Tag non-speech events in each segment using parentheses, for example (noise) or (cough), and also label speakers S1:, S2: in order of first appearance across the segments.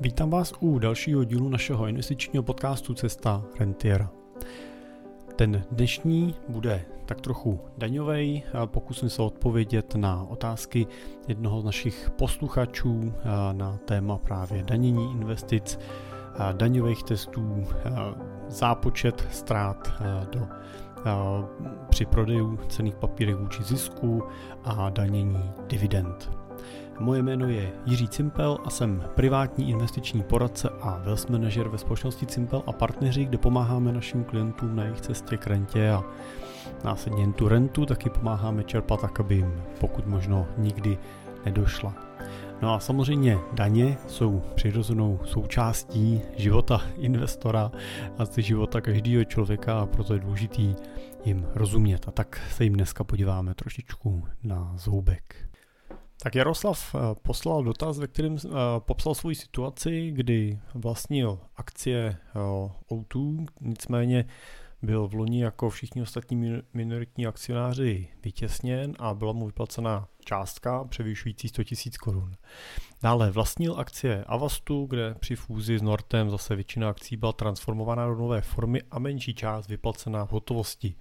S1: Vítám vás u dalšího dílu našeho investičního podcastu Cesta Rentiera. Ten dnešní bude tak trochu daňový. Pokusím se odpovědět na otázky jednoho z našich posluchačů na téma právě danění investic, daňových testů, zápočet ztrát do při prodeju cených papírek vůči zisku a danění dividend. Moje jméno je Jiří Cimpel a jsem privátní investiční poradce a wealth manager ve společnosti Cimpel a partneři, kde pomáháme našim klientům na jejich cestě k rentě a následně tu rentu taky pomáháme čerpat tak, aby jim pokud možno nikdy nedošla. No a samozřejmě daně jsou přirozenou součástí života investora a života každého člověka a proto je důležitý jim rozumět. A tak se jim dneska podíváme trošičku na zoubek. Tak Jaroslav eh, poslal dotaz, ve kterém eh, popsal svoji situaci, kdy vlastnil akcie eh, O2, nicméně byl v loni jako všichni ostatní minoritní akcionáři vytěsněn a byla mu vyplacena částka převyšující 100 000 korun. Dále vlastnil akcie Avastu, kde při fúzi s Nortem zase většina akcí byla transformovaná do nové formy a menší část vyplacená v hotovosti.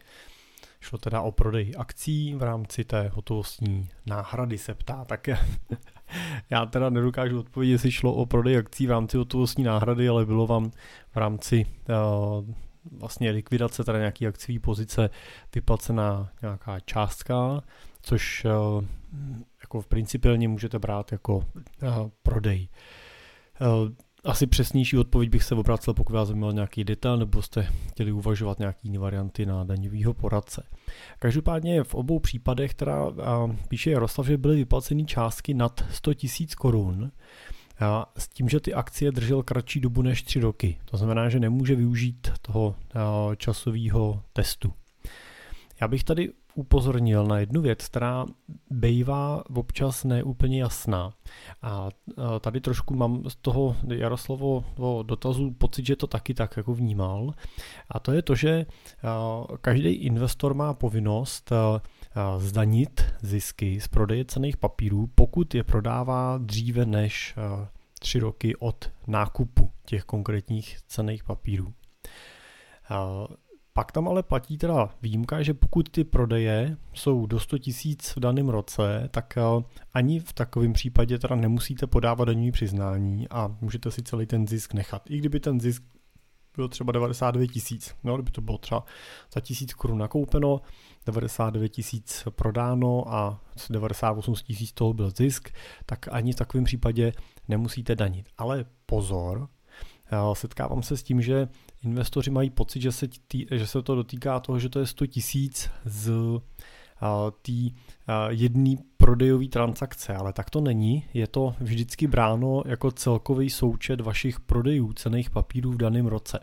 S1: Šlo teda o prodej akcí v rámci té hotovostní náhrady, se ptá. Tak (laughs) já teda nedokážu odpovědět, jestli šlo o prodej akcí v rámci hotovostní náhrady, ale bylo vám v rámci uh, vlastně likvidace teda nějaký akciový pozice vyplacená nějaká částka, což uh, jako v principiálně můžete brát jako uh, prodej. Uh, asi přesnější odpověď bych se obracel, pokud vás zajímal nějaký detail, nebo jste chtěli uvažovat nějaký varianty na daňového poradce. Každopádně v obou případech teda píše Jaroslav, že byly vyplaceny částky nad 100 000 korun, s tím, že ty akcie držel kratší dobu než 3 roky. To znamená, že nemůže využít toho časového testu. Já bych tady upozornil na jednu věc, která bývá občas neúplně jasná. A tady trošku mám z toho Jaroslavo dotazu pocit, že to taky tak jako vnímal. A to je to, že každý investor má povinnost zdanit zisky z prodeje cených papírů, pokud je prodává dříve než tři roky od nákupu těch konkrétních cených papírů. Pak tam ale platí teda výjimka, že pokud ty prodeje jsou do 100 tisíc v daném roce, tak eh, ani v takovém případě teda nemusíte podávat daňový přiznání a můžete si celý ten zisk nechat. I kdyby ten zisk byl třeba 99 tisíc, no, kdyby to bylo třeba za tisíc korun nakoupeno, 99 tisíc prodáno a 98 tisíc toho byl zisk, tak ani v takovém případě nemusíte danit. Ale pozor, setkávám se s tím, že investoři mají pocit, že se, tý, že se to dotýká toho, že to je 100 tisíc z té jedné prodejové transakce, ale tak to není. Je to vždycky bráno jako celkový součet vašich prodejů cených papírů v daném roce.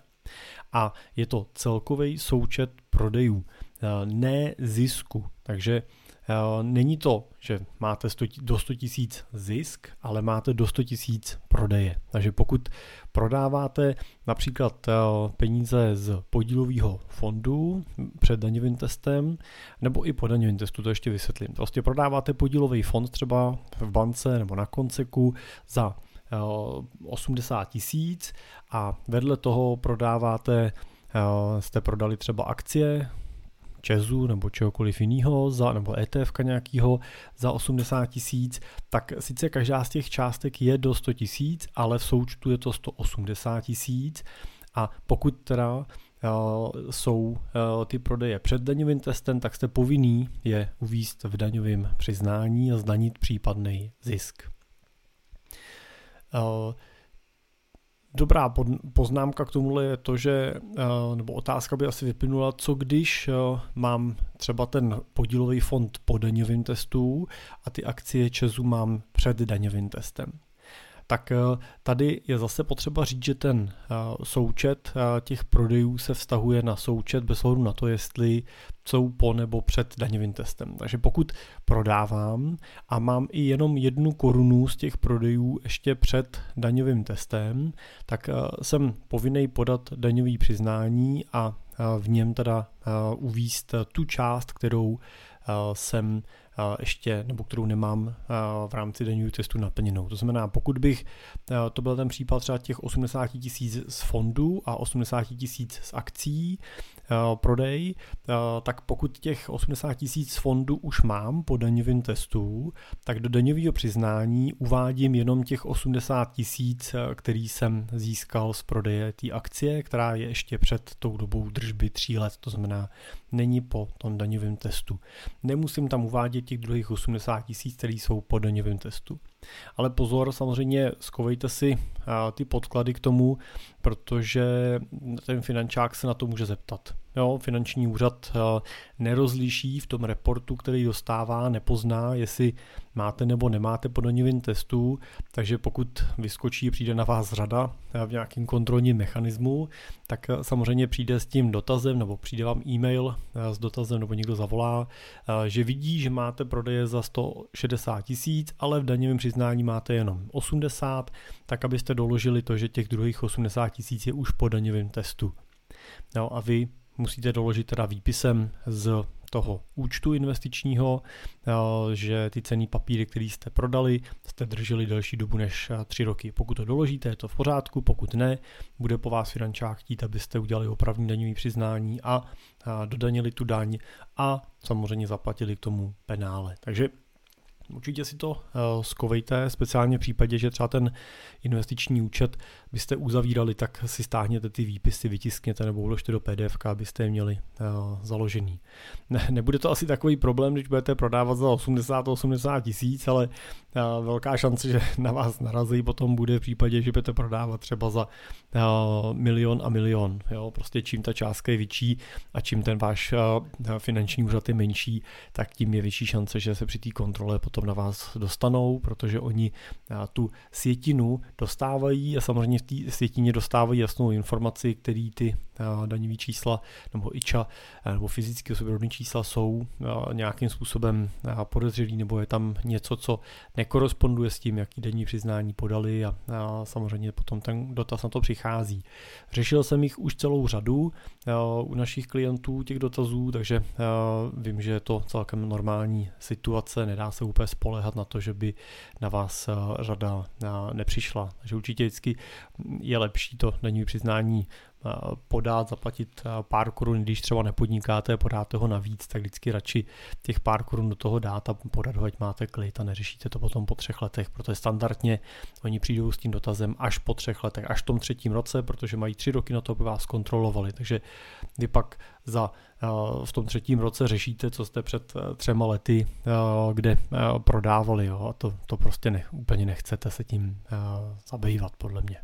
S1: A je to celkový součet prodejů, ne zisku. Takže není to, že máte 100, do 100 tisíc zisk, ale máte do 100 tisíc prodeje. Takže pokud prodáváte například eh, peníze z podílového fondu před daňovým testem, nebo i po daňovém testu, to ještě vysvětlím. Prostě prodáváte podílový fond třeba v bance nebo na konceku za 80 eh, tisíc a vedle toho prodáváte, jste prodali třeba akcie Česu nebo čehokoliv jiného, za, nebo ETF nějakého za 80 tisíc, tak sice každá z těch částek je do 100 tisíc, ale v součtu je to 180 tisíc a pokud teda uh, jsou uh, ty prodeje před daňovým testem, tak jste povinný je uvíst v daňovém přiznání a zdanit případný zisk. Dobrá poznámka k tomuhle je to, že, eh, nebo otázka by asi vyplynula, co když eh, mám třeba ten podílový fond po daňovém testu a ty akcie Česu mám před daňovým testem tak eh, tady je zase potřeba říct, že ten eh, součet eh, těch prodejů se vztahuje na součet bez ohledu na to, jestli jsou po nebo před daňovým testem. Takže pokud prodávám a mám i jenom jednu korunu z těch prodejů ještě před daňovým testem, tak jsem povinný podat daňový přiznání a v něm teda uvíst tu část, kterou jsem ještě, nebo kterou nemám v rámci daňového testu naplněnou. To znamená, pokud bych, to byl ten případ třeba těch 80 tisíc z fondů a 80 tisíc z akcí, prodej, tak pokud těch 80 tisíc fondů už mám po daňovém testu, tak do daňového přiznání uvádím jenom těch 80 tisíc, který jsem získal z prodeje té akcie, která je ještě před tou dobou držby 3 let, to znamená není po tom daňovém testu. Nemusím tam uvádět těch druhých 80 tisíc, které jsou po daňovém testu. Ale pozor, samozřejmě skovejte si ty podklady k tomu, protože ten finančák se na to může zeptat. Jo, finanční úřad nerozliší v tom reportu, který dostává, nepozná, jestli máte nebo nemáte po testu, takže pokud vyskočí, přijde na vás řada v nějakém kontrolním mechanismu, tak samozřejmě přijde s tím dotazem nebo přijde vám e-mail s dotazem nebo někdo zavolá, že vidí, že máte prodeje za 160 tisíc, ale v daňovém přiznání máte jenom 80, tak abyste doložili to, že těch druhých 80 tisíc je už po daňovém testu. No a vy musíte doložit teda výpisem z toho účtu investičního, eh, že ty cený papíry, které jste prodali, jste drželi delší dobu než eh, tři roky. Pokud to doložíte, je to v pořádku, pokud ne, bude po vás finančák chtít, abyste udělali opravní daňový přiznání a dodanili tu daň a samozřejmě zaplatili k tomu penále. Takže Určitě si to zkovejte, speciálně v případě, že třeba ten investiční účet byste uzavírali, tak si stáhněte ty výpisy, vytiskněte nebo uložte do PDF, abyste je měli uh, založený. Ne, nebude to asi takový problém, když budete prodávat za 80-80 tisíc, ale uh, velká šance, že na vás narazí potom bude v případě, že budete prodávat třeba za uh, milion a milion. Jo? Prostě čím ta částka je větší a čím ten váš finanční úřad je menší, tak tím je větší šance, že se při té kontrole potom na vás dostanou, protože oni tu sjetinu dostávají a samozřejmě v té sjetině dostávají jasnou informaci, který ty daňové čísla nebo IČA nebo fyzické osoby čísla jsou nějakým způsobem podezřelý nebo je tam něco, co nekoresponduje s tím, jaký denní přiznání podali a, a samozřejmě potom ten dotaz na to přichází. Řešil jsem jich už celou řadu u našich klientů těch dotazů, takže vím, že je to celkem normální situace, nedá se úplně spolehat na to, že by na vás řada nepřišla. Takže určitě vždycky je lepší to denní přiznání podat, zaplatit pár korun, když třeba nepodnikáte, podáte ho navíc, tak vždycky radši těch pár korun do toho dát a podat ho, ať máte klid a neřešíte to potom po třech letech, protože standardně oni přijdou s tím dotazem až po třech letech, až v tom třetím roce, protože mají tři roky na to, aby vás kontrolovali, takže vy pak za v tom třetím roce řešíte, co jste před třema lety kde prodávali jo, a to, to prostě ne, úplně nechcete se tím zabývat podle mě.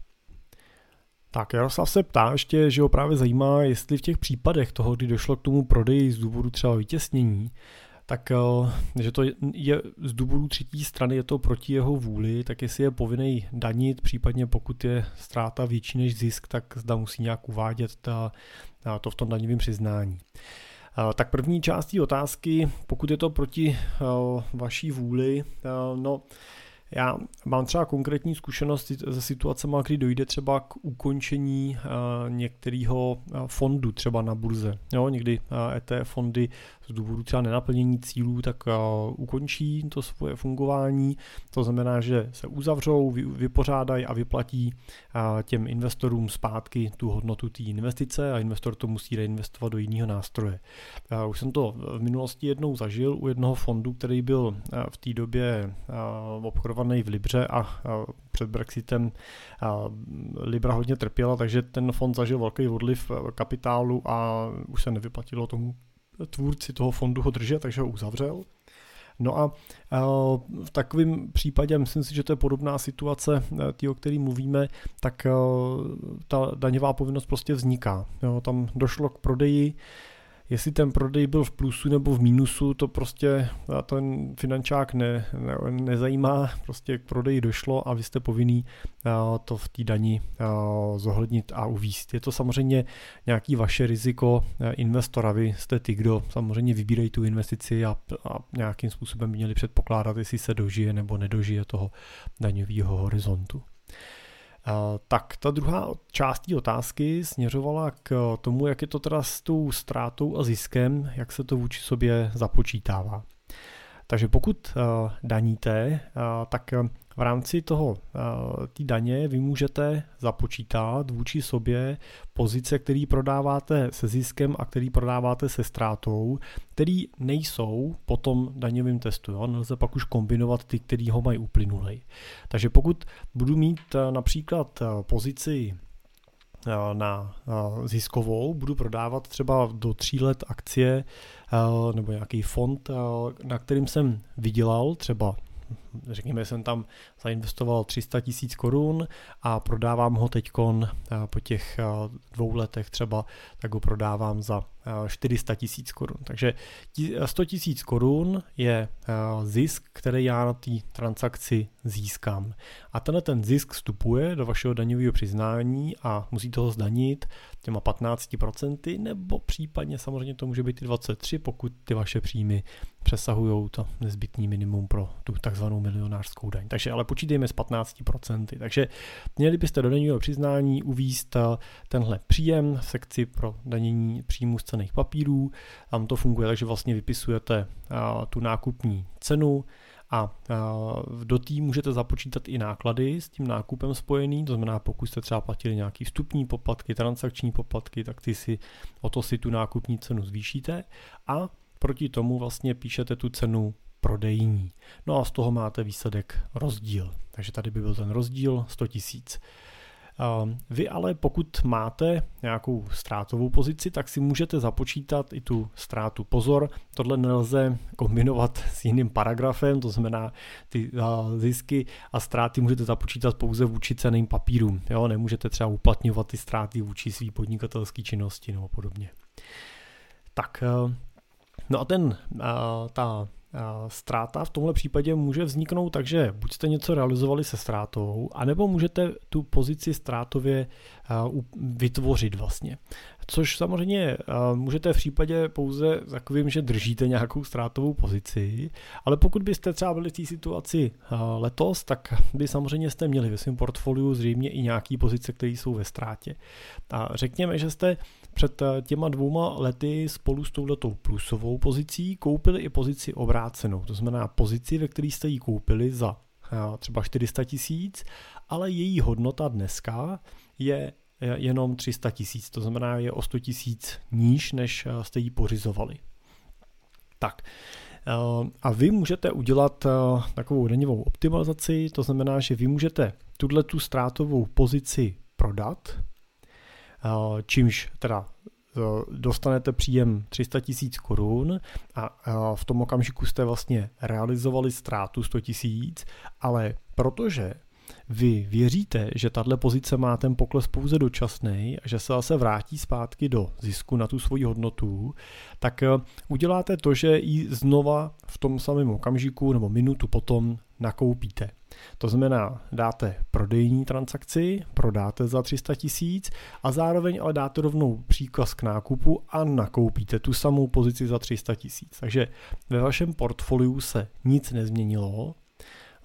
S1: Tak Jaroslav se ptá ještě, že ho právě zajímá, jestli v těch případech toho, kdy došlo k tomu prodeji z důvodu třeba vytěsnění, tak eh, že to je z důvodu třetí strany, je to proti jeho vůli, tak jestli je povinný danit, případně pokud je ztráta větší než zisk, tak zda musí nějak uvádět ta, to v tom daňovém přiznání. Eh, tak první částí otázky, pokud je to proti eh, vaší vůli, no já mám třeba konkrétní zkušenost se situacemi, kdy dojde třeba k ukončení uh, některého uh, fondu třeba na burze. Jo, někdy ETF fondy z důvodu třeba nenaplnění cílů, tak uh, ukončí to svoje fungování. To znamená, že se uzavřou, vy, vypořádají a vyplatí uh, těm investorům zpátky tu hodnotu té investice a investor to musí reinvestovat do jiného nástroje. Uh, už jsem to v minulosti jednou zažil u jednoho fondu, který byl v té době obchodovaný v Libře a, před Brexitem Libra hodně trpěla, takže ten fond zažil velký odliv kapitálu a už se nevyplatilo tomu tvůrci toho fondu ho držet, takže ho uzavřel. No a v takovém případě, myslím si, že to je podobná situace, e, tý, o který mluvíme, tak e, ta daňová povinnost prostě vzniká. Jo, tam došlo k prodeji Jestli ten prodej byl v plusu nebo v mínusu, to prostě ten finančák ne, ne, nezajímá, prostě k prodeji došlo a vy jste povinný to v té dani zohlednit a uvíst. Je to samozřejmě nějaký vaše riziko investora, vy jste ty, kdo samozřejmě vybírají tu investici a, a nějakým způsobem měli předpokládat, jestli se dožije nebo nedožije toho daňového horizontu. Tak ta druhá část otázky směřovala k tomu, jak je to teda s tou ztrátou a ziskem, jak se to vůči sobě započítává. Takže pokud daníte, tak v rámci toho té daně vy můžete započítat vůči sobě pozice, který prodáváte se ziskem a který prodáváte se ztrátou, který nejsou po tom daňovém testu. Jo? Nelze pak už kombinovat ty, který ho mají uplynulej. Takže pokud budu mít například pozici na ziskovou, budu prodávat třeba do tří let akcie nebo nějaký fond, na kterým jsem vydělal třeba řekněme, jsem tam zainvestoval 300 tisíc korun a prodávám ho teď po těch dvou letech třeba, tak ho prodávám za 400 tisíc korun. Takže 100 tisíc korun je zisk, který já na té transakci získám. A tenhle ten zisk vstupuje do vašeho daňového přiznání a musíte ho zdanit těma 15% nebo případně samozřejmě to může být i 23, pokud ty vaše příjmy přesahují to nezbytný minimum pro tu takzvanou milionářskou daň. Takže ale počítejme s 15%. Takže měli byste do daňového přiznání uvíst tenhle příjem v sekci pro danění příjmu z cených papírů. Tam to funguje takže vlastně vypisujete tu nákupní cenu, a do tý můžete započítat i náklady s tím nákupem spojený, to znamená, pokud jste třeba platili nějaký vstupní poplatky, transakční poplatky, tak ty si o to si tu nákupní cenu zvýšíte a proti tomu vlastně píšete tu cenu prodejní. No a z toho máte výsledek rozdíl. Takže tady by byl ten rozdíl 100 tisíc. Vy ale pokud máte nějakou ztrátovou pozici, tak si můžete započítat i tu ztrátu. Pozor, tohle nelze kombinovat s jiným paragrafem, to znamená ty zisky a ztráty můžete započítat pouze vůči ceným papírům. Jo? Nemůžete třeba uplatňovat ty ztráty vůči své podnikatelské činnosti nebo podobně. Tak, no a ten, ta Ztráta v tomhle případě může vzniknout tak, že buď jste něco realizovali se ztrátou, anebo můžete tu pozici ztrátově vytvořit vlastně. Což samozřejmě můžete v případě pouze takovým, že držíte nějakou ztrátovou pozici, ale pokud byste třeba byli v té situaci letos, tak by samozřejmě jste měli ve svém portfoliu zřejmě i nějaký pozice, které jsou ve ztrátě. A řekněme, že jste před těma dvouma lety spolu s touhletou plusovou pozicí koupili i pozici obrácenou. To znamená pozici, ve které jste ji koupili za třeba 400 tisíc, ale její hodnota dneska je jenom 300 tisíc, to znamená je o 100 tisíc níž, než eh, jste ji pořizovali. Tak, eh, a vy můžete udělat eh, takovou daňovou optimalizaci, to znamená, že vy můžete tuhle tu ztrátovou pozici prodat, čímž teda dostanete příjem 300 tisíc korun a v tom okamžiku jste vlastně realizovali ztrátu 100 tisíc, ale protože vy věříte, že tahle pozice má ten pokles pouze dočasný a že se zase vrátí zpátky do zisku na tu svoji hodnotu, tak eh, uděláte to, že ji znova v tom samém okamžiku nebo minutu potom nakoupíte. To znamená, dáte prodejní transakci, prodáte za 300 tisíc a zároveň ale dáte rovnou příkaz k nákupu a nakoupíte tu samou pozici za 300 tisíc. Takže ve vašem portfoliu se nic nezměnilo,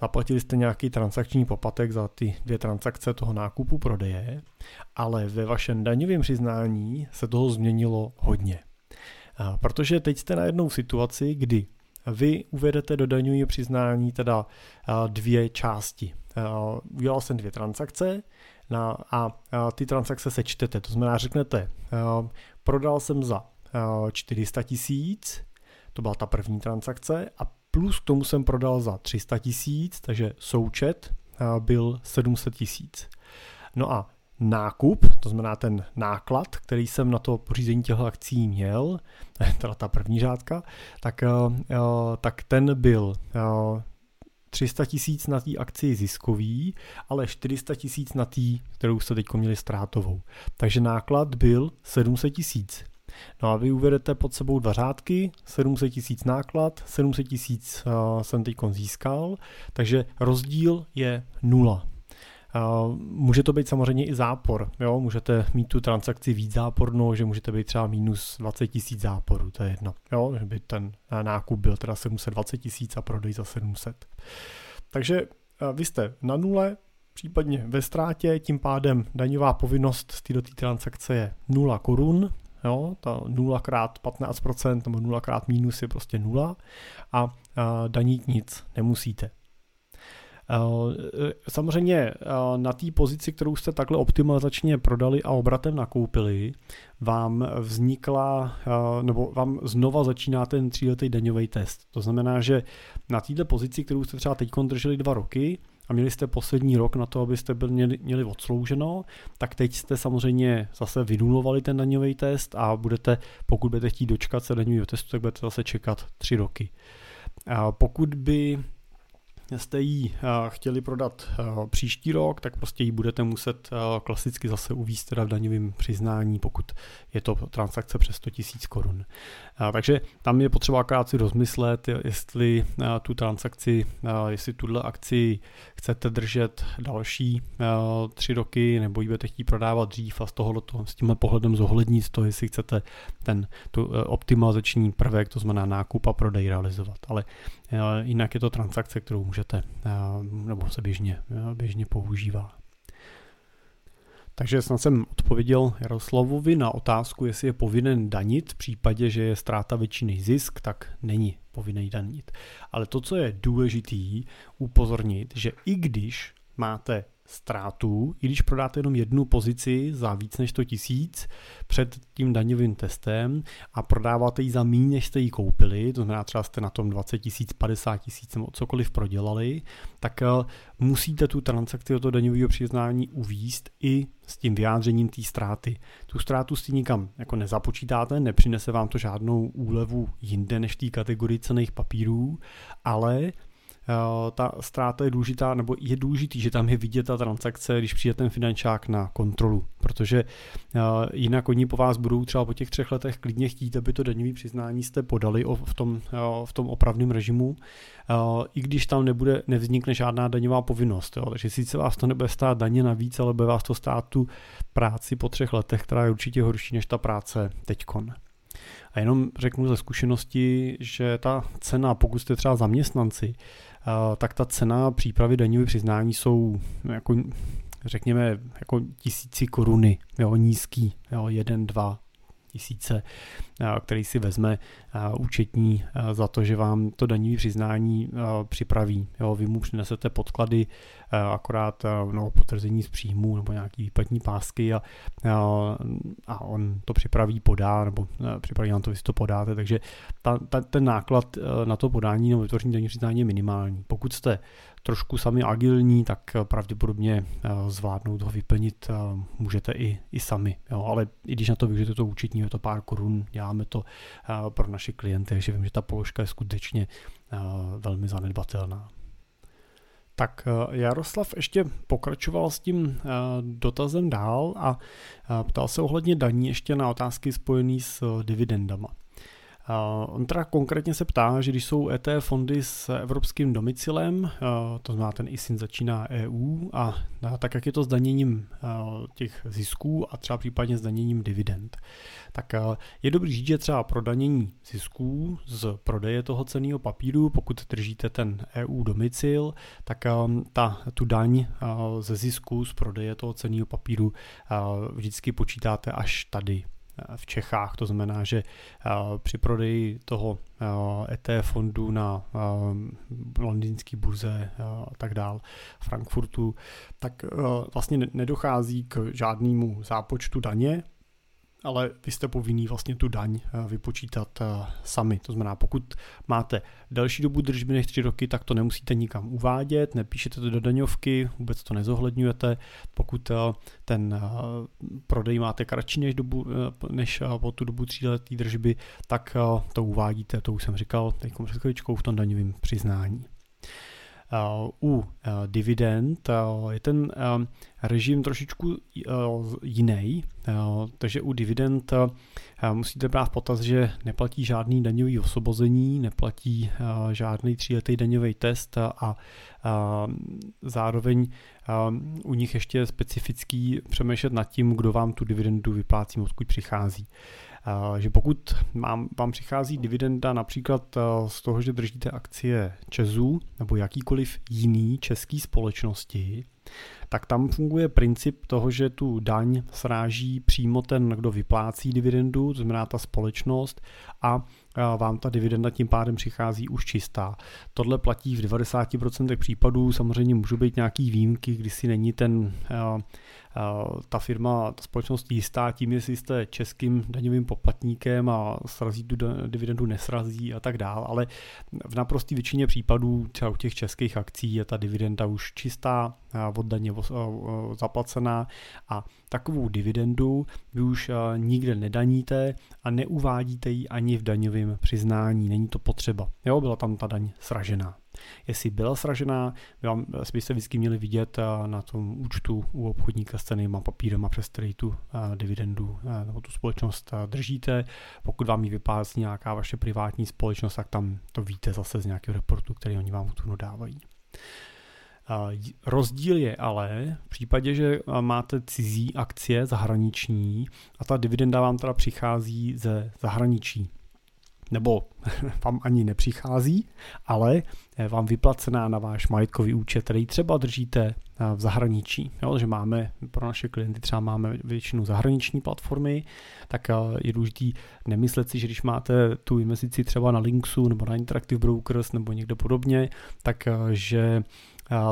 S1: Zaplatili jste nějaký transakční poplatek za ty dvě transakce toho nákupu prodeje, ale ve vašem daňovém přiznání se toho změnilo hodně. Protože teď jste na jednou situaci, kdy vy uvedete do daňového přiznání teda dvě části. Udělal jsem dvě transakce a ty transakce se čtete. To znamená, řeknete, prodal jsem za 400 tisíc, to byla ta první transakce, a plus k tomu jsem prodal za 300 tisíc, takže součet byl 700 tisíc. No a nákup, to znamená ten náklad, který jsem na to pořízení těchto akcí měl, (laughs) teda ta první řádka, tak, tak ten byl 300 tisíc na té akci ziskový, ale 400 tisíc na té, kterou jste teď měli ztrátovou. Takže náklad byl 700 tisíc. No a vy uvedete pod sebou dva řádky, 700 tisíc náklad, 700 tisíc uh, jsem teď získal, takže rozdíl je nula. Uh, může to být samozřejmě i zápor, jo? můžete mít tu transakci víc zápornou, že můžete být třeba minus 20 tisíc záporů, to je jedno, jo? že by ten nákup byl teda 720 tisíc a prodej za 700. Takže vy jste na nule, případně ve ztrátě, tím pádem daňová povinnost z této transakce je 0 korun, jo, ta 0 krát 15% nebo 0 krát minus je prostě 0 a danit nic nemusíte. Samozřejmě na té pozici, kterou jste takhle optimalizačně prodali a obratem nakoupili, vám vznikla, nebo vám znova začíná ten tříletý daňový test. To znamená, že na této pozici, kterou jste třeba teď drželi dva roky, a měli jste poslední rok na to, abyste byli, měli, měli odslouženo, tak teď jste samozřejmě zase vynulovali ten daňový test a budete, pokud budete chtít dočkat se daňového testu, tak budete zase čekat tři roky. A pokud by jste ji eh, chtěli prodat eh, příští rok, tak prostě ji budete muset eh, klasicky zase uvíct teda v daňovém přiznání, pokud je to transakce přes 100 000 korun. Takže tam je potřeba akorát si rozmyslet, jestli tu transakci, jestli tuhle akci chcete držet další tři roky, nebo ji budete chtít prodávat dřív a z tohohle s tímhle pohledem zohlednit to, jestli chcete ten tu optimalizační prvek, to znamená nákup a prodej realizovat. Ale jinak je to transakce, kterou můžete, nebo se běžně, běžně používá. Takže snad jsem odpověděl Jaroslavovi na otázku, jestli je povinen danit v případě, že je ztráta větší než zisk, tak není povinen danit. Ale to, co je důležitý upozornit, že i když máte ztrátu, i když prodáte jenom jednu pozici za víc než 100 tisíc před tím daňovým testem a prodáváte ji za méně, než jste ji koupili, to znamená třeba jste na tom 20 tisíc, 50 tisíc nebo cokoliv prodělali, tak eh, musíte tu transakci do toho daňového přiznání uvíst i s tím vyjádřením té ztráty. Tu ztrátu si nikam jako nezapočítáte, nepřinese vám to žádnou úlevu jinde než té kategorii cených papírů, ale ta ztráta je důležitá, nebo je důležitý, že tam je vidět ta transakce, když přijde ten finančák na kontrolu, protože eh, jinak oni po vás budou třeba po těch třech letech klidně chtít, aby to daňové přiznání jste podali v tom, eh, v tom opravném režimu, i když tam nebude, nevznikne žádná daňová povinnost. Jo. Takže sice vás to nebude stát daně navíc, ale bude vás to stát tu práci po třech letech, která je určitě horší než ta práce teďkon. A jenom řeknu ze zkušenosti, že ta cena, pokud jste třeba zaměstnanci, tak ta cena přípravy daňové přiznání jsou jako řekněme jako tisíci koruny, jo, nízký, jo, jeden, dva tisíce, který si vezme účetní za to, že vám to daňové přiznání připraví. Jo, vy mu přinesete podklady, akorát no, potvrzení z příjmu nebo nějaký výplatní pásky a, a on to připraví, podá, nebo připraví na to, vy si to podáte, takže ta, ta, ten náklad na to podání nebo vytvoření daňového přiznání je minimální. Pokud jste trošku sami agilní, tak pravděpodobně zvládnout ho vyplnit můžete i, i sami. Jo, ale i když na to využijete to účetní, je to pár korun, děláme to pro naše klienty, takže vím, že ta položka je skutečně velmi zanedbatelná. Tak Jaroslav ještě pokračoval s tím dotazem dál a ptal se ohledně daní ještě na otázky spojené s dividendama. On teda konkrétně se ptá, že když jsou ETF fondy s evropským domicilem, to znamená ten ISIN začíná EU a tak jak je to s daněním těch zisků a třeba případně s daněním dividend, tak je dobrý říct, že třeba pro danění zisků z prodeje toho ceného papíru, pokud držíte ten EU domicil, tak ta, tu daň ze zisku z prodeje toho ceného papíru vždycky počítáte až tady v Čechách. To znamená, že eh, při prodeji toho ETF eh, fondu na eh, londýnské burze a tak dál, Frankfurtu, tak vlastně nedochází k žádnému zápočtu daně, ale vy jste povinný vlastně tu daň eh, vypočítat eh, sami. To znamená, pokud máte delší dobu držby než 3 roky, tak to nemusíte nikam uvádět, nepíšete to do daňovky, vůbec to nezohledňujete. Pokud eh, ten prodej máte kratší než, dobu, než po tu dobu 3 letý držby, tak to uvádíte, to už jsem říkal teď před v tom daňovém přiznání. U dividend je ten režim trošičku jiný, takže u dividend musíte brát v potaz, že neplatí žádný daňový osvobození, neplatí žádný tříletý daňový test a zároveň u nich ještě je specifický přemýšlet nad tím, kdo vám tu dividendu vyplácí, odkud přichází že pokud mám, vám přichází dividenda například z toho, že držíte akcie Česu nebo jakýkoliv jiný český společnosti, tak tam funguje princip toho, že tu daň sráží přímo ten, kdo vyplácí dividendu, to znamená ta společnost, a vám ta dividenda tím pádem přichází už čistá. Tohle platí v 90% případů, samozřejmě můžou být nějaký výjimky, kdy si není ten ta firma, ta společnost jistá tím, jestli jste českým daňovým poplatníkem a srazí tu dividendu, nesrazí a tak dál, ale v naprosté většině případů třeba u těch českých akcí je ta dividenda už čistá, od daně zaplacená a takovou dividendu vy už nikde nedaníte a neuvádíte ji ani v daňovém přiznání, není to potřeba. Jo, byla tam ta daň sražená. Jestli byla sražená, vám, byste vždycky měli vidět eh, na tom účtu u obchodníka s cenýma papírama, přes který tu eh, dividendu eh, nebo tu společnost držíte. Pokud vám ji vyplácí nějaká vaše privátní společnost, tak tam to víte zase z nějakého reportu, který oni vám tu dávají. Rozdíl je ale v případě, že máte cizí akcie zahraniční a ta dividenda vám teda přichází ze zahraničí nebo (laughs) vám ani nepřichází, ale vám vyplacená na váš majetkový účet, který třeba držíte eh, v zahraničí. Jo, že máme pro naše klienty třeba máme většinu zahraniční platformy, tak eh, je důležité nemyslet si, že když máte tu investici třeba na Linksu nebo na Interactive Brokers nebo někde podobně, tak eh, že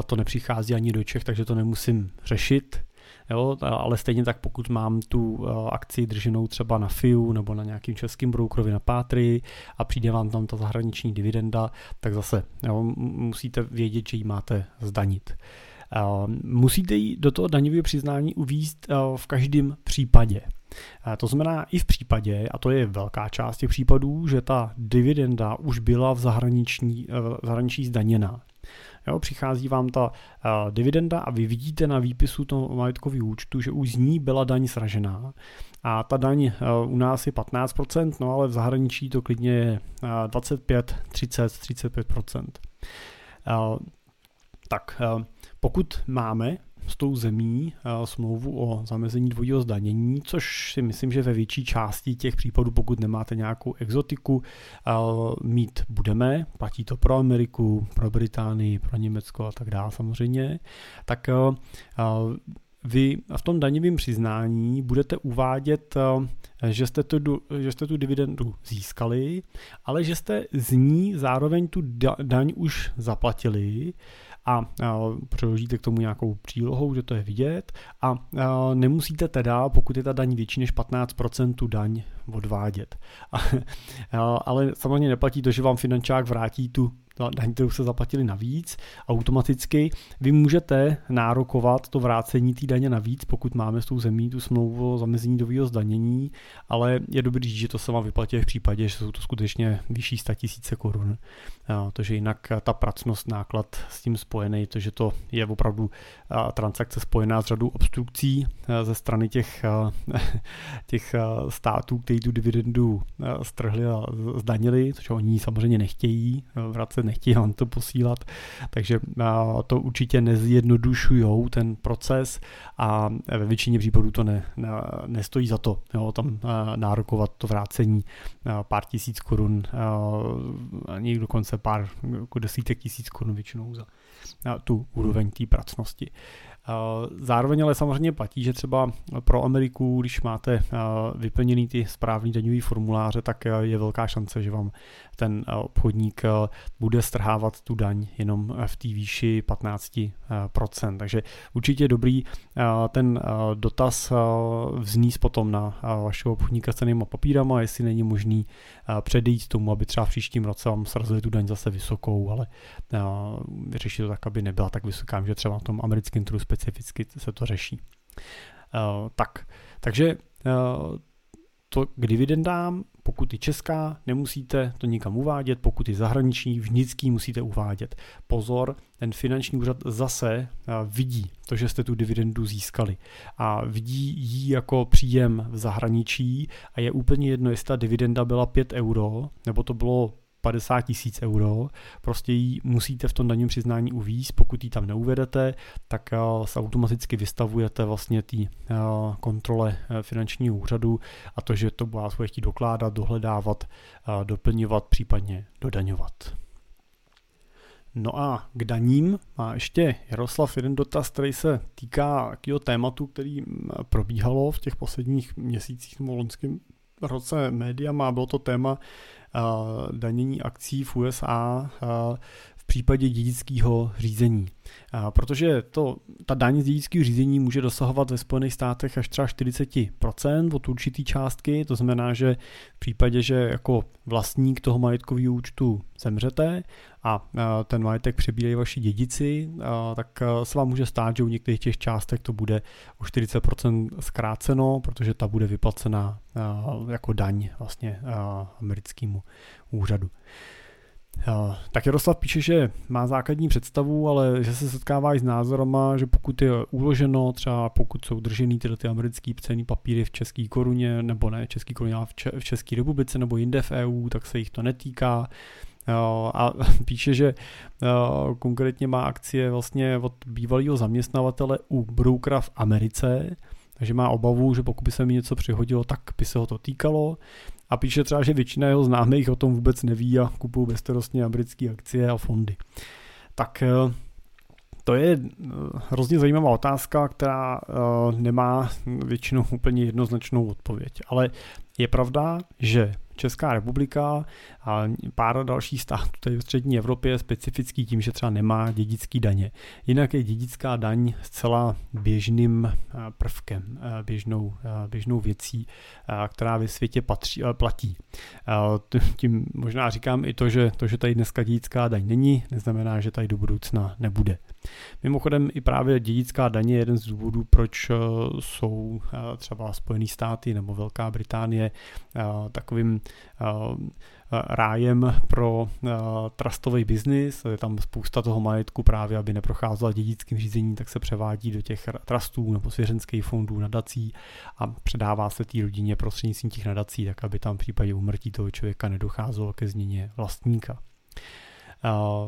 S1: to nepřichází ani do Čech, takže to nemusím řešit Jo, ale stejně tak pokud mám tu eh, akci drženou třeba na FIU nebo na nějakým českým brokerovi na Pátry a přijde vám tam ta zahraniční dividenda, tak zase jo, musíte vědět, že ji máte zdanit. Eh, musíte ji do toho daňového přiznání uvízt eh, v každém případě. To znamená i v případě, a to je velká část těch případů, že ta dividenda už byla v zahraniční, v zahraničí zdaněná. Jo, přichází vám ta uh, dividenda a vy vidíte na výpisu toho majetkového účtu, že už z ní byla daň sražená. A ta daň uh, u nás je 15%, no ale v zahraničí to klidně je uh, 25, 30, 35%. Uh, tak, uh, pokud máme s tou zemí eh, smlouvu o zamezení dvojího zdanění, což si myslím, že ve větší části těch případů, pokud nemáte nějakou exotiku, eh, mít budeme. Platí to pro Ameriku, pro Británii, pro Německo a tak dále samozřejmě. Tak eh, vy v tom daňovém přiznání budete uvádět, že jste, tu, že jste tu dividendu získali, ale že jste z ní zároveň tu daň už zaplatili a, přiložíte k tomu nějakou přílohou, že to je vidět a, nemusíte teda, pokud je ta daň větší než 15%, tu daň odvádět. Ale samozřejmě neplatí to, že vám finančák vrátí tu daň, kterou se zaplatili navíc, automaticky vy můžete nárokovat to vrácení té daně navíc, pokud máme s tou zemí tu smlouvu o zamezení dovýho zdanění, ale je dobrý říct, že to se vám vyplatí v případě, že jsou to skutečně vyšší 100 tisíce korun. Protože jinak ta pracnost, náklad s tím spojený, to, že to je opravdu transakce spojená s řadou obstrukcí ze strany těch, (laughs) těch států, kteří tu dividendu strhli a zdanili, což oni samozřejmě nechtějí vracet nechtějí vám to posílat, takže to určitě nezjednodušují ten proces a ve většině případů to ne, ne, nestojí za to, jo, tam nárokovat to vrácení pár tisíc korun, ani dokonce pár jako desítek tisíc korun většinou za tu úroveň té pracnosti. Zároveň ale samozřejmě platí, že třeba pro Ameriku, když máte vyplněný ty správný daňový formuláře, tak je velká šance, že vám ten obchodník bude strhávat tu daň jenom v té výši 15%. Takže určitě je dobrý ten dotaz vzníst potom na vašeho obchodníka s cenýma papírama, jestli není možný předejít tomu, aby třeba v příštím roce vám srazili tu daň zase vysokou, ale vyřešit to tak, aby nebyla tak vysoká, že třeba na tom americkém trhu specificky se to řeší. Tak, takže to k dividendám, pokud je česká, nemusíte to nikam uvádět, pokud je zahraniční, vždycky musíte uvádět. Pozor, ten finanční úřad zase eh, vidí to, že jste tu dividendu získali a vidí ji jako příjem v zahraničí a je úplně jedno, jestli ta dividenda byla 5 euro, nebo to bylo 50 tisíc euro, prostě ji musíte v tom daním přiznání uvízt, pokud ji tam neuvedete, tak eh, se automaticky vystavujete vlastně té eh, kontrole eh, finančního úřadu a to, že to vás bude chtít dokládat, dohledávat, doplňovat, případně dodaňovat. No a k daním má ještě Jaroslav jeden dotaz, který se týká takového tématu, který probíhalo v těch posledních měsících nebo loňském roce médiama. Bylo to téma danění akcí v USA případě dědického řízení. A protože to, ta daň z dědického řízení může dosahovat ve Spojených státech až třeba 40% od určitý částky, to znamená, že v případě, že jako vlastník toho majetkového účtu zemřete a ten majetek přebírají vaši dědici, tak se vám může stát, že u některých těch částek to bude o 40% zkráceno, protože ta bude vyplacena jako daň vlastně americkému úřadu. Tak Jaroslav píše, že má základní představu, ale že se setkává i s názorama, že pokud je uloženo, třeba pokud jsou držený tyhle ty americké cený papíry v české koruně, nebo ne české koruně, ale v, České republice nebo jinde v EU, tak se jich to netýká. A (laughs) píše, že konkrétně má akcie vlastně od bývalého zaměstnavatele u broukera v Americe, takže má obavu, že pokud by se mi něco přihodilo, tak by se ho to týkalo. A píše třeba, že většina jeho známých o tom vůbec neví a kupují bezstarostně americké akcie a fondy. Tak eh, to je eh, hrozně zajímavá otázka, která eh, nemá většinou úplně jednoznačnou odpověď. Ale je pravda, že Česká republika a pár dalších států tady v střední Evropě je specifický tím, že třeba nemá dědický daně. Jinak je dědická daň zcela běžným eh, prvkem, eh, běžnou, eh, běžnou věcí, která ve světě patří, platí. Tím možná říkám i to, že to, že tady dneska dědická daň není, neznamená, že tady do budoucna nebude. Mimochodem i právě dědická daně je jeden z důvodů, proč jsou třeba Spojené státy nebo Velká Británie takovým rájem pro trustový biznis, je tam spousta toho majetku právě, aby neprocházela dědickým řízením, tak se převádí do těch trustů nebo svěřenských fondů, nadací a předává se té rodině prostřednictvím těch nadací, tak aby tam v případě umrtí toho člověka nedocházelo ke změně vlastníka.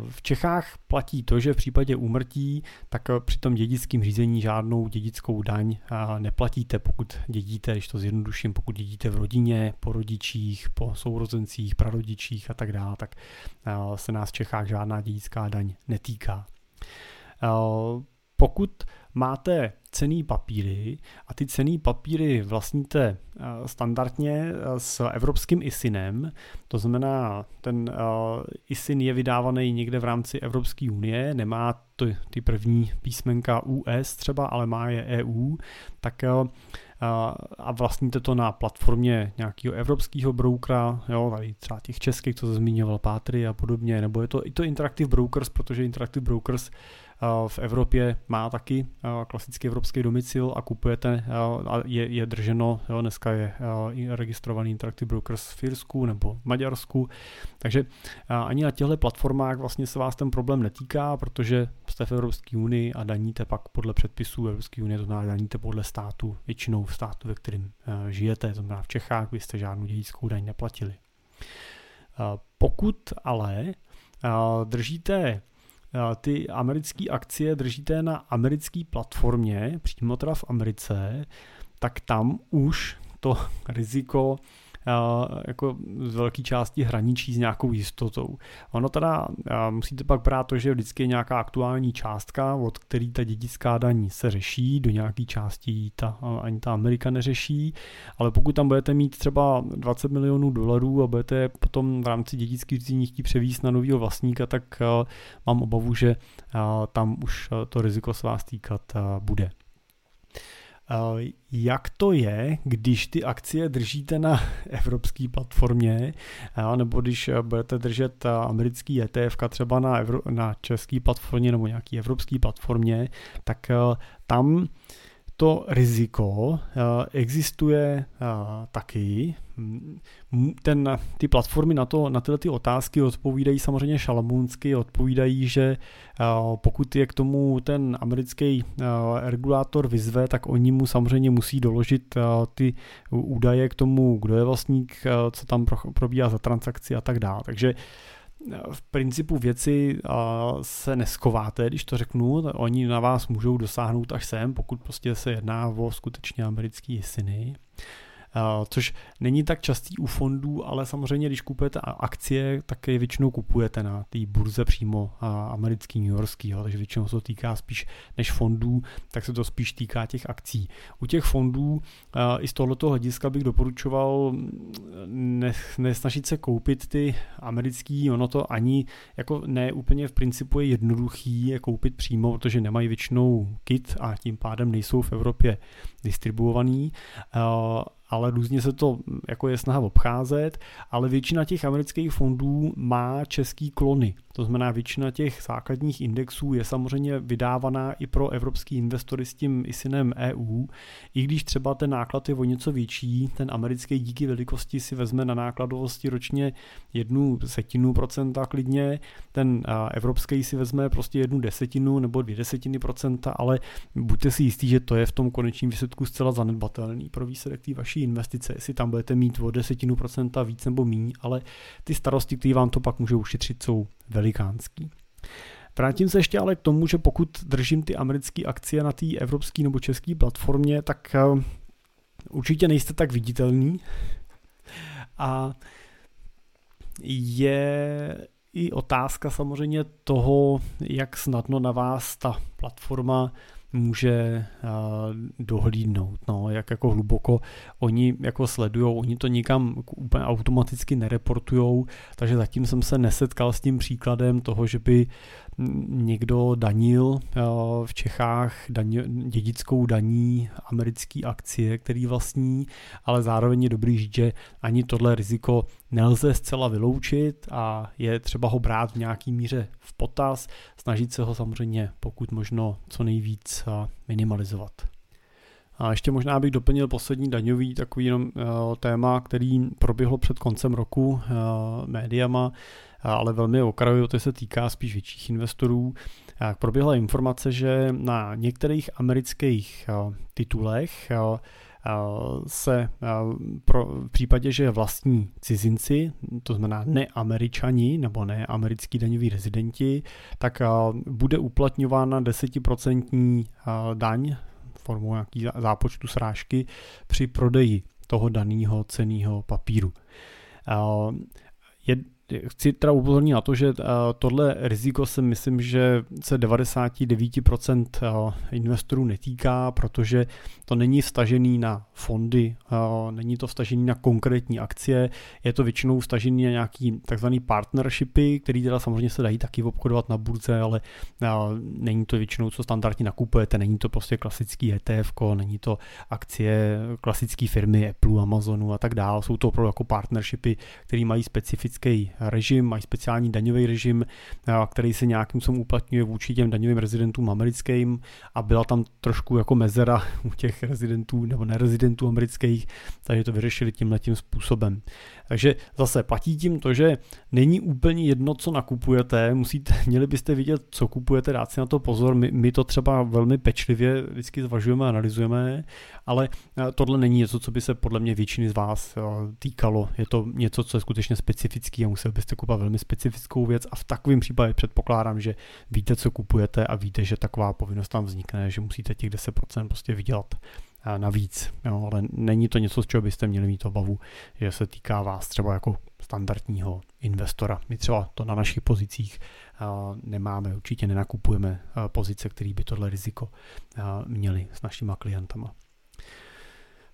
S1: V Čechách platí to, že v případě úmrtí, tak při tom dědickém řízení žádnou dědickou daň neplatíte, pokud dědíte, když to zjednoduším, pokud dědíte v rodině, po rodičích, po sourozencích, prarodičích a tak dále, tak se nás v Čechách žádná dědická daň netýká. Pokud máte cený papíry a ty cený papíry vlastníte eh, standardně eh, s evropským ISINem, to znamená, ten eh, ISIN je vydávaný někde v rámci Evropské unie, nemá to, ty první písmenka US třeba, ale má je EU, tak a vlastníte to na platformě nějakého evropského broukera, jo, tady třeba těch českých, co zmiňoval Pátry a podobně, nebo je to i to Interactive Brokers, protože Interactive Brokers v Evropě má taky klasický evropský domicil a kupujete, a je, je drženo, jo, dneska je registrovaný Interactive Brokers v Firsku nebo v Maďarsku, takže ani na těchto platformách vlastně se vás ten problém netýká, protože jste v Evropské unii a daníte pak podle předpisů Evropské unie, to znamená daníte podle státu, většinou v státu, ve kterém žijete, to znamená v Čechách, byste žádnou dědickou daň neplatili. Pokud ale držíte ty americké akcie držíte na americké platformě, přímo teda v Americe, tak tam už to (laughs) riziko jako z velké části hraničí s nějakou jistotou. Ono teda musíte pak brát to, že vždycky je nějaká aktuální částka, od který ta dědická daň se řeší, do nějaké části ta, ani ta Amerika neřeší, ale pokud tam budete mít třeba 20 milionů dolarů a budete potom v rámci dědických řízení chtít převíst na nového vlastníka, tak mám obavu, že tam už to riziko se vás týkat bude. Eh, jak to je, když ty akcie držíte na (laughs) evropské platformě, eh, nebo když eh, budete držet americký ETF třeba na, evro, na české platformě nebo nějaký evropské platformě, tak tam to riziko existuje taky, ten, ty platformy na, to, na tyhle ty otázky odpovídají samozřejmě šalamunsky, odpovídají, že pokud je k tomu ten americký regulátor vyzve, tak oni mu samozřejmě musí doložit ty údaje k tomu, kdo je vlastník, co tam probíhá za transakci a tak dále. Takže v principu věci se neskováte, když to řeknu, oni na vás můžou dosáhnout až sem, pokud prostě se jedná o skutečně americký syny. Což není tak častý u fondů, ale samozřejmě, když kupujete akcie, tak je většinou kupujete na té burze přímo americký, New Yorkský, takže většinou se to týká spíš než fondů, tak se to spíš týká těch akcí. U těch fondů i z tohoto hlediska bych doporučoval nesnažit se koupit ty americký, ono to ani jako ne úplně v principu je jednoduchý je koupit přímo, protože nemají většinou kit a tím pádem nejsou v Evropě distribuovaný ale různě se to jako je snaha obcházet, ale většina těch amerických fondů má český klony. To znamená, většina těch základních indexů je samozřejmě vydávaná i pro evropský investory s tím ISINem EU, i když třeba ten náklad je o něco větší, ten americký díky velikosti si vezme na nákladovosti ročně jednu setinu procenta klidně, ten evropský si vezme prostě jednu desetinu nebo dvě desetiny procenta, ale buďte si jistí, že to je v tom konečném výsledku zcela zanedbatelný pro výsledek té vaší investice, jestli tam budete mít o desetinu procenta víc nebo míň, ale ty starosti, které vám to pak můžou ušetřit, jsou velikánský. Vrátím se ještě ale k tomu, že pokud držím ty americké akcie na té evropské nebo české platformě, tak eh, určitě nejste tak viditelný. A je i otázka samozřejmě toho, jak snadno na vás ta platforma může dohlídnout, no, jak jako hluboko oni jako sledujou, oni to nikam úplně automaticky nereportujou, takže zatím jsem se nesetkal s tím příkladem toho, že by někdo danil v Čechách daň, dědickou daní americké akcie, který vlastní, ale zároveň je dobrý říct, že ani tohle riziko nelze zcela vyloučit a je třeba ho brát v nějaký míře v potaz, snažit se ho samozřejmě pokud možno co nejvíc minimalizovat. A ještě možná bych doplnil poslední daňový takový jenom uh, téma, který proběhlo před koncem roku uh, médiama, ale velmi okrajově, to se týká spíš větších investorů. Proběhla informace, že na některých amerických titulech se pro, v případě, že vlastní cizinci, to znamená neameričani nebo neamerický daňoví rezidenti, tak bude uplatňována desetiprocentní daň formou nějaký zápočtu srážky při prodeji toho daného ceného papíru. Chci teda upozornit na to, že eh, tohle riziko se myslím, že se 99% eh, investorů netýká, protože to není vstažený na fondy, eh, není to vstažený na konkrétní akcie, je to většinou vstažený na nějaký takzvaný partnershipy, který teda samozřejmě se dají taky obchodovat na burze, ale není to většinou, co standardně nakupujete, není to prostě klasický ETF, není to akcie klasické firmy Apple, Amazonu a tak dále, jsou to opravdu jako partnershipy, které mají specifický režim, mají speciální daňový režim, který se nějakým způsobem uplatňuje vůči těm daňovým rezidentům americkým a byla tam trošku jako mezera u těch rezidentů nebo nerezidentů amerických, takže to vyřešili tímhle tím způsobem. Takže zase platí tím to, že není úplně jedno, co nakupujete, musíte, (laughs) měli byste vidět, co kupujete, dát si na to pozor, my, my to třeba velmi pečlivě vždycky zvažujeme a analyzujeme, ale eh, tohle není něco, co by se podle mě většiny z vás eh, týkalo, je to něco, co je skutečně specifický a musel byste kupovat velmi specifickou věc a v takovém případě předpokládám, že víte, co kupujete a víte, že taková povinnost tam vznikne, že musíte těch 10% prostě vydělat navíc, jo, ale není to něco, z čeho byste měli mít obavu, že se týká vás třeba jako standardního investora. My třeba to na našich pozicích nemáme, určitě nenakupujeme pozice, které by tohle riziko měli s našimi klientama.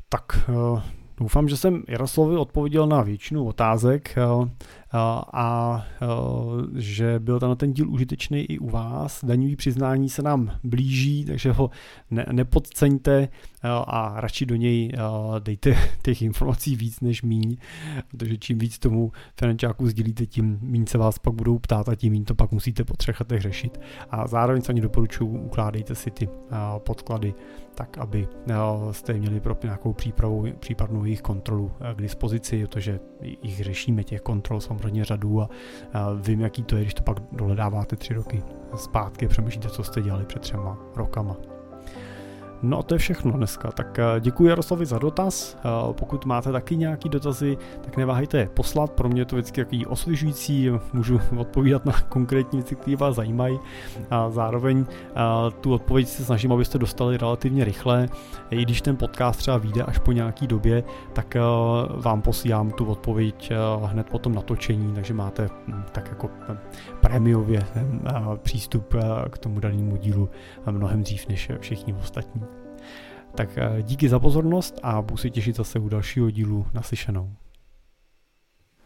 S1: Tak doufám, že jsem Jaroslovi odpověděl na většinu otázek a že byl ten, ten díl užitečný i u vás. Daňový přiznání se nám blíží, takže ho ne, nepodceňte a radši do něj dejte (laughs) těch informací víc než míň, protože čím víc tomu finančáku sdělíte, tím méně se vás pak budou ptát a tím méně to pak musíte po třech letech řešit. A zároveň se ani doporučuji, ukládejte si ty podklady tak, aby jste měli pro nějakou přípravu, případnou jejich kontrolu k dispozici, protože jich řešíme těch kontrol samozřejmě řadu a, a vím, jaký to je, když to pak dohledáváte tři roky zpátky a přemýšlíte, co jste dělali před třema rokama. No a to je všechno dneska. Tak eh, děkuji Jaroslavi za dotaz. Eh, pokud máte taky nějaký dotazy, tak neváhejte je poslat. Pro mě je to vždycky takový osvěžující, můžu (laughs) odpovídat na konkrétní věci, které vás zajímají. A zároveň eh, tu odpověď se snažím, abyste dostali relativně rychle. I když ten podcast třeba vyjde až po nějaký době, tak vám posílám tu odpověď hned po tom natočení, takže máte hm, tak jako prémiově přístup k tomu danému dílu mnohem dřív než všichni ostatní. Tak díky za pozornost a budu se těšit zase u dalšího dílu naslyšenou.